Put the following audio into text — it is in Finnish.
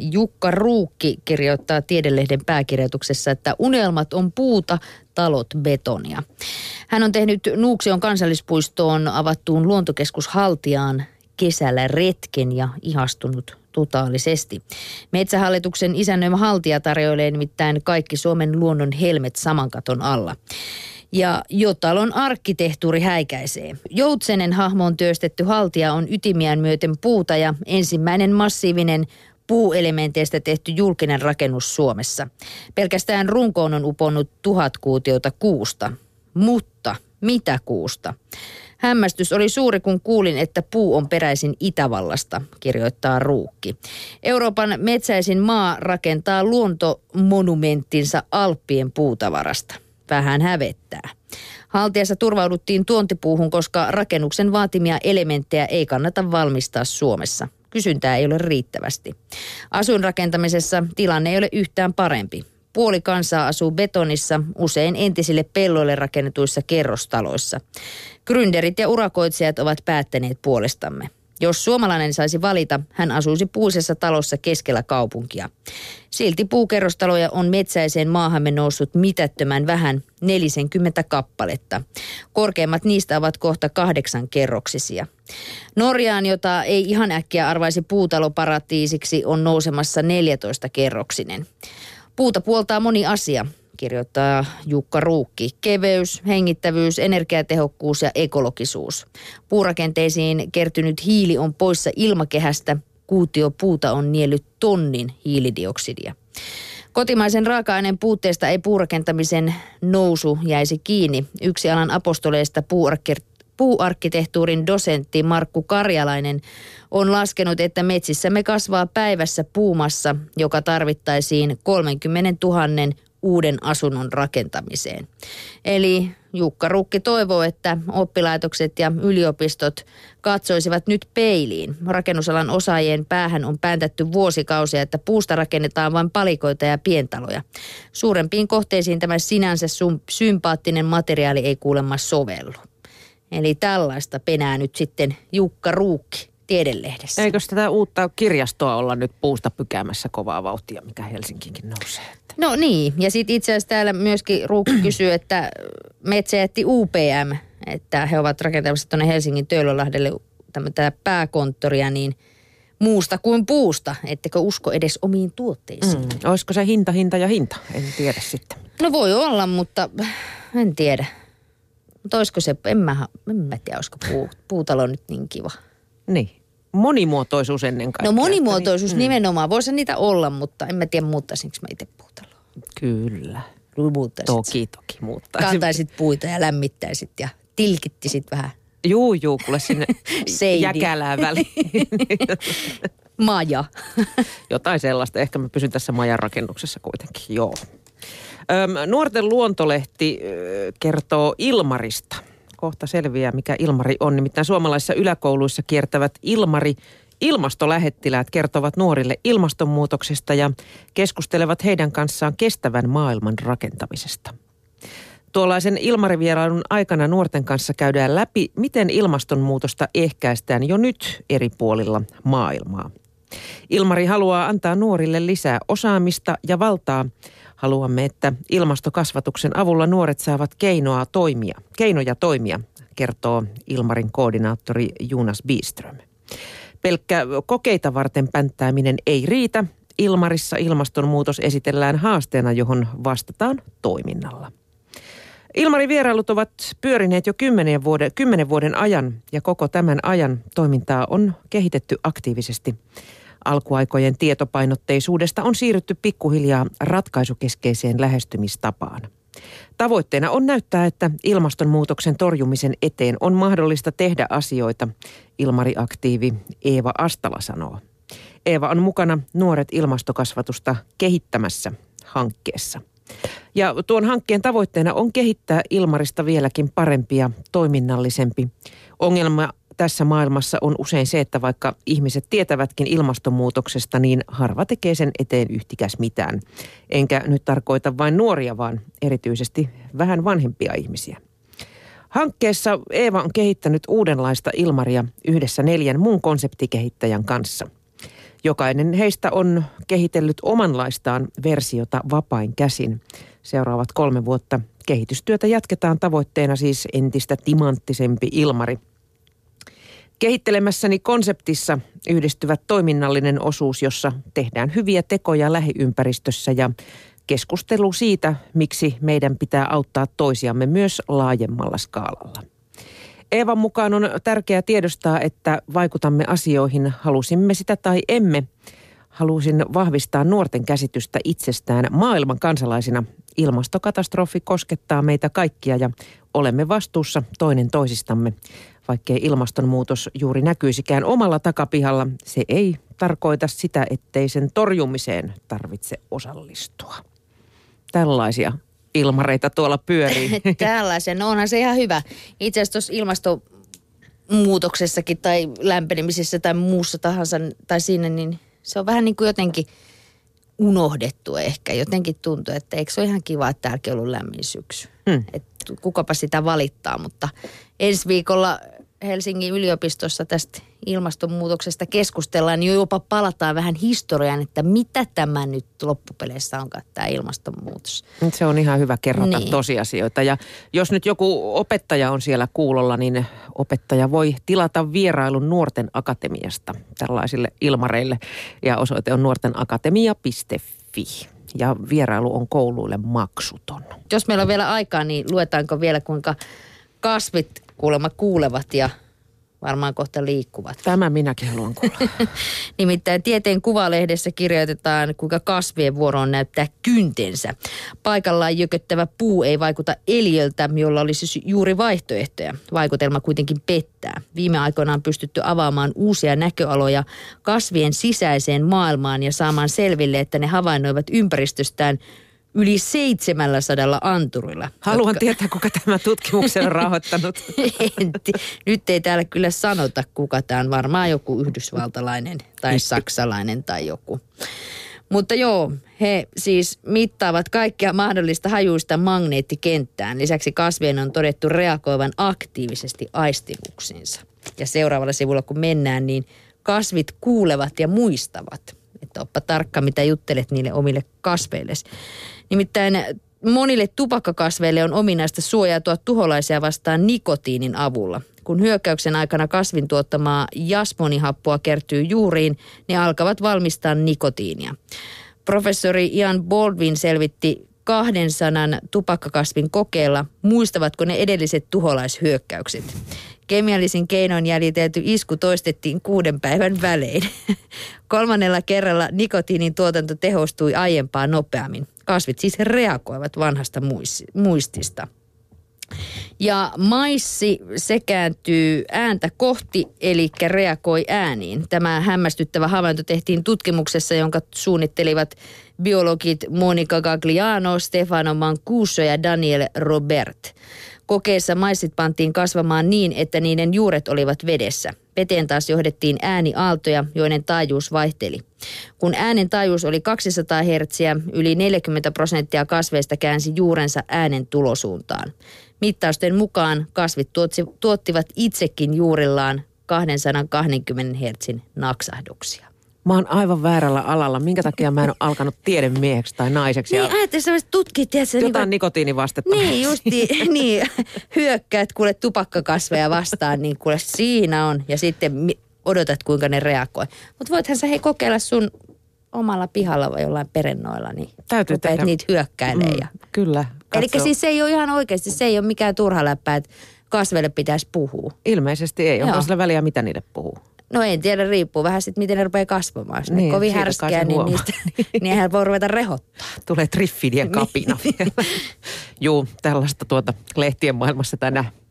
Jukka Ruukki kirjoittaa Tiedelehden pääkirjoituksessa, että unelmat on puuta, talot betonia. Hän on tehnyt Nuuksion kansallispuistoon avattuun luontokeskus Haltiaan kesällä retken ja ihastunut totaalisesti. Metsähallituksen isännöimä haltia tarjoilee nimittäin kaikki Suomen luonnon helmet saman katon alla. Ja Jotalon arkkitehtuuri häikäisee. Joutsenen hahmoon työstetty haltia on ytimiään myöten puuta ja ensimmäinen massiivinen puuelementeistä tehty julkinen rakennus Suomessa. Pelkästään runkoon on uponnut tuhat kuutiota kuusta. Mutta mitä kuusta? Hämmästys oli suuri, kun kuulin, että puu on peräisin Itävallasta, kirjoittaa Ruukki. Euroopan metsäisin maa rakentaa luontomonumenttinsa Alppien puutavarasta. Vähän hävettää. Haltiassa turvauduttiin tuontipuuhun, koska rakennuksen vaatimia elementtejä ei kannata valmistaa Suomessa. Kysyntää ei ole riittävästi. Asuinrakentamisessa tilanne ei ole yhtään parempi. Puoli kansaa asuu betonissa, usein entisille pelloille rakennetuissa kerrostaloissa. Gründerit ja urakoitsijat ovat päättäneet puolestamme. Jos suomalainen saisi valita, hän asuisi puisessa talossa keskellä kaupunkia. Silti puukerrostaloja on metsäiseen maahamme noussut mitättömän vähän 40 kappaletta. Korkeimmat niistä ovat kohta kahdeksan kerroksisia. Norjaan, jota ei ihan äkkiä arvaisi puutaloparatiisiksi, on nousemassa 14 kerroksinen. Puuta puoltaa moni asia, kirjoittaa Jukka Ruukki. Keveys, hengittävyys, energiatehokkuus ja ekologisuus. Puurakenteisiin kertynyt hiili on poissa ilmakehästä. Kuutio puuta on niellyt tonnin hiilidioksidia. Kotimaisen raaka-aineen puutteesta ei puurakentamisen nousu jäisi kiinni. Yksi alan apostoleista puuarkkitehtuurin dosentti Markku Karjalainen on laskenut, että metsissämme kasvaa päivässä puumassa, joka tarvittaisiin 30 000 uuden asunnon rakentamiseen. Eli Jukka Rukki toivoo, että oppilaitokset ja yliopistot katsoisivat nyt peiliin. Rakennusalan osaajien päähän on pääntätty vuosikausia, että puusta rakennetaan vain palikoita ja pientaloja. Suurempiin kohteisiin tämä sinänsä sympaattinen materiaali ei kuulemma sovellu. Eli tällaista penää nyt sitten Jukka Ruukki tiedelehdessä. Eikö tätä uutta kirjastoa olla nyt puusta pykäämässä kovaa vauhtia, mikä Helsinkiinkin nousee? No niin, ja sitten itse asiassa täällä myöskin Ruukki kysyy, että metsä jätti UPM, että he ovat rakentamassa tuonne Helsingin Töölölahdelle tämmöistä pääkonttoria, niin muusta kuin puusta. Ettekö usko edes omiin tuotteisiin? Mm, olisiko se hinta, hinta ja hinta? En tiedä sitten. No voi olla, mutta en tiedä. Mutta olisiko se, en mä, en mä tiedä, olisiko puu, puutalo nyt niin kiva. Niin. Monimuotoisuus ennen kaikkea. No monimuotoisuus niin, nimenomaan. Voisi niitä olla, mutta en mä tiedä muuttaisinko mä itse puutaloa. Kyllä. Muuttaisit. Toki, toki muuttaisin. Kantaisit puita ja lämmittäisit ja tilkittisit vähän. Juu, juu, kuule sinne jäkälään väliin. Maja. Jotain sellaista. Ehkä mä pysyn tässä majan rakennuksessa kuitenkin, joo. Öm, Nuorten luontolehti kertoo Ilmarista – kohta selviää, mikä Ilmari on. Nimittäin suomalaisissa yläkouluissa kiertävät Ilmari ilmastolähettiläät kertovat nuorille ilmastonmuutoksesta ja keskustelevat heidän kanssaan kestävän maailman rakentamisesta. Tuollaisen Ilmari-vierailun aikana nuorten kanssa käydään läpi, miten ilmastonmuutosta ehkäistään jo nyt eri puolilla maailmaa. Ilmari haluaa antaa nuorille lisää osaamista ja valtaa Haluamme, että ilmastokasvatuksen avulla nuoret saavat keinoa toimia, keinoja toimia, kertoo Ilmarin koordinaattori Jonas Biström. Pelkkä kokeita varten pänttääminen ei riitä. Ilmarissa ilmastonmuutos esitellään haasteena, johon vastataan toiminnalla. Ilmarin vierailut ovat pyörineet jo kymmenen vuoden, kymmenen vuoden ajan ja koko tämän ajan toimintaa on kehitetty aktiivisesti. Alkuaikojen tietopainotteisuudesta on siirrytty pikkuhiljaa ratkaisukeskeiseen lähestymistapaan. Tavoitteena on näyttää, että ilmastonmuutoksen torjumisen eteen on mahdollista tehdä asioita, Ilmari-aktiivi Eeva Astala sanoo. Eeva on mukana Nuoret ilmastokasvatusta kehittämässä hankkeessa. Ja tuon hankkeen tavoitteena on kehittää Ilmarista vieläkin parempi ja toiminnallisempi. Ongelma tässä maailmassa on usein se, että vaikka ihmiset tietävätkin ilmastonmuutoksesta, niin harva tekee sen eteen yhtikäs mitään. Enkä nyt tarkoita vain nuoria, vaan erityisesti vähän vanhempia ihmisiä. Hankkeessa Eeva on kehittänyt uudenlaista Ilmaria yhdessä neljän muun konseptikehittäjän kanssa. Jokainen heistä on kehitellyt omanlaistaan versiota vapain käsin. Seuraavat kolme vuotta kehitystyötä jatketaan tavoitteena siis entistä timanttisempi Ilmari. Kehittelemässäni konseptissa yhdistyvät toiminnallinen osuus, jossa tehdään hyviä tekoja lähiympäristössä ja keskustelu siitä, miksi meidän pitää auttaa toisiamme myös laajemmalla skaalalla. Eevan mukaan on tärkeää tiedostaa, että vaikutamme asioihin, halusimme sitä tai emme. Halusin vahvistaa nuorten käsitystä itsestään maailman kansalaisina. Ilmastokatastrofi koskettaa meitä kaikkia ja olemme vastuussa toinen toisistamme. Vaikkei ilmastonmuutos juuri näkyisikään omalla takapihalla, se ei tarkoita sitä, ettei sen torjumiseen tarvitse osallistua. Tällaisia ilmareita tuolla pyörii. Tällaisen, no onhan se ihan hyvä. Itse asiassa tuossa ilmastonmuutoksessakin tai lämpenemisessä tai muussa tahansa tai siinä, niin se on vähän niin kuin jotenkin unohdettu ehkä. Jotenkin tuntuu, että eikö se ole ihan kiva, että täälläkin on ollut lämmin syksy. Hmm. Et kukapa sitä valittaa, mutta ensi viikolla Helsingin yliopistossa tästä ilmastonmuutoksesta keskustellaan, niin jopa palataan vähän historiaan, että mitä tämä nyt loppupeleissä onkaan tämä ilmastonmuutos. Se on ihan hyvä kerrota niin. tosiasioita. Ja jos nyt joku opettaja on siellä kuulolla, niin opettaja voi tilata vierailun Nuorten Akatemiasta tällaisille ilmareille. Ja osoite on nuortenakatemia.fi ja vierailu on kouluille maksuton. Jos meillä on vielä aikaa, niin luetaanko vielä kuinka kasvit kuulemma kuulevat ja varmaan kohta liikkuvat. Tämä minäkin haluan kuulla. Nimittäin Tieteen Kuvalehdessä kirjoitetaan, kuinka kasvien vuoroon näyttää kyntensä. Paikallaan jököttävä puu ei vaikuta eliöltä, jolla olisi juuri vaihtoehtoja. Vaikutelma kuitenkin pettää. Viime aikoina on pystytty avaamaan uusia näköaloja kasvien sisäiseen maailmaan ja saamaan selville, että ne havainnoivat ympäristöstään yli 700 anturilla. Haluan jotka... tietää, kuka tämä tutkimuksen on rahoittanut. Nyt ei täällä kyllä sanota, kuka tämä on. Varmaan joku yhdysvaltalainen tai saksalainen tai joku. Mutta joo, he siis mittaavat kaikkea mahdollista hajuista magneettikenttään. Lisäksi kasvien on todettu reagoivan aktiivisesti aistimuksiinsa. Ja seuraavalla sivulla kun mennään, niin kasvit kuulevat ja muistavat – että oppa tarkka, mitä juttelet niille omille kasveille. Nimittäin monille tupakkakasveille on ominaista suojautua tuholaisia vastaan nikotiinin avulla. Kun hyökkäyksen aikana kasvin tuottamaa jasmonihappoa kertyy juuriin, ne alkavat valmistaa nikotiinia. Professori Ian Baldwin selvitti 200 tupakkakasvin kokeella, muistavatko ne edelliset tuholaishyökkäykset. Kemiallisin keinoin jäljitelty isku toistettiin kuuden päivän välein. Kolmannella kerralla nikotiinin tuotanto tehostui aiempaa nopeammin. Kasvit siis reagoivat vanhasta muistista. Ja maissi se kääntyy ääntä kohti, eli reagoi ääniin. Tämä hämmästyttävä havainto tehtiin tutkimuksessa, jonka suunnittelivat biologit Monica Gagliano, Stefano Mancuso ja Daniel Robert. Kokeessa maissit pantiin kasvamaan niin, että niiden juuret olivat vedessä. Veteen taas johdettiin ääniaaltoja, joiden taajuus vaihteli. Kun äänen taajuus oli 200 Hz, yli 40 prosenttia kasveista käänsi juurensa äänen tulosuuntaan. Mittausten mukaan kasvit tuottivat itsekin juurillaan 220 Hz naksahduksia. Mä oon aivan väärällä alalla. Minkä takia mä en ole alkanut tiedemieheksi tai naiseksi? Niin, ajattelin sellaiset tutkit, tiedätkö? Jotain niin, nikotiinivastetta. Niin, justi, niin. Hyökkäät kuule tupakkakasveja vastaan, niin kuule siinä on. Ja sitten odotat, kuinka ne reagoi. Mutta voithan sä hei kokeilla sun omalla pihalla vai jollain perennoilla, niin Täytyy tehdä. niitä hyökkäilee. Mm, ja... Kyllä. Eli siis se ei ole ihan oikeasti, se ei ole mikään turha läppä, että kasveille pitäisi puhua. Ilmeisesti ei. Onko sillä väliä, mitä niille puhuu? No en tiedä, riippuu vähän sitten, miten ne rupeaa kasvamaan. Jos niin, kovin härskeä, niin niistä, niin hän voi ruveta rehottaa. Tulee triffidien kapina vielä. Juu, tällaista tuota lehtien maailmassa tänä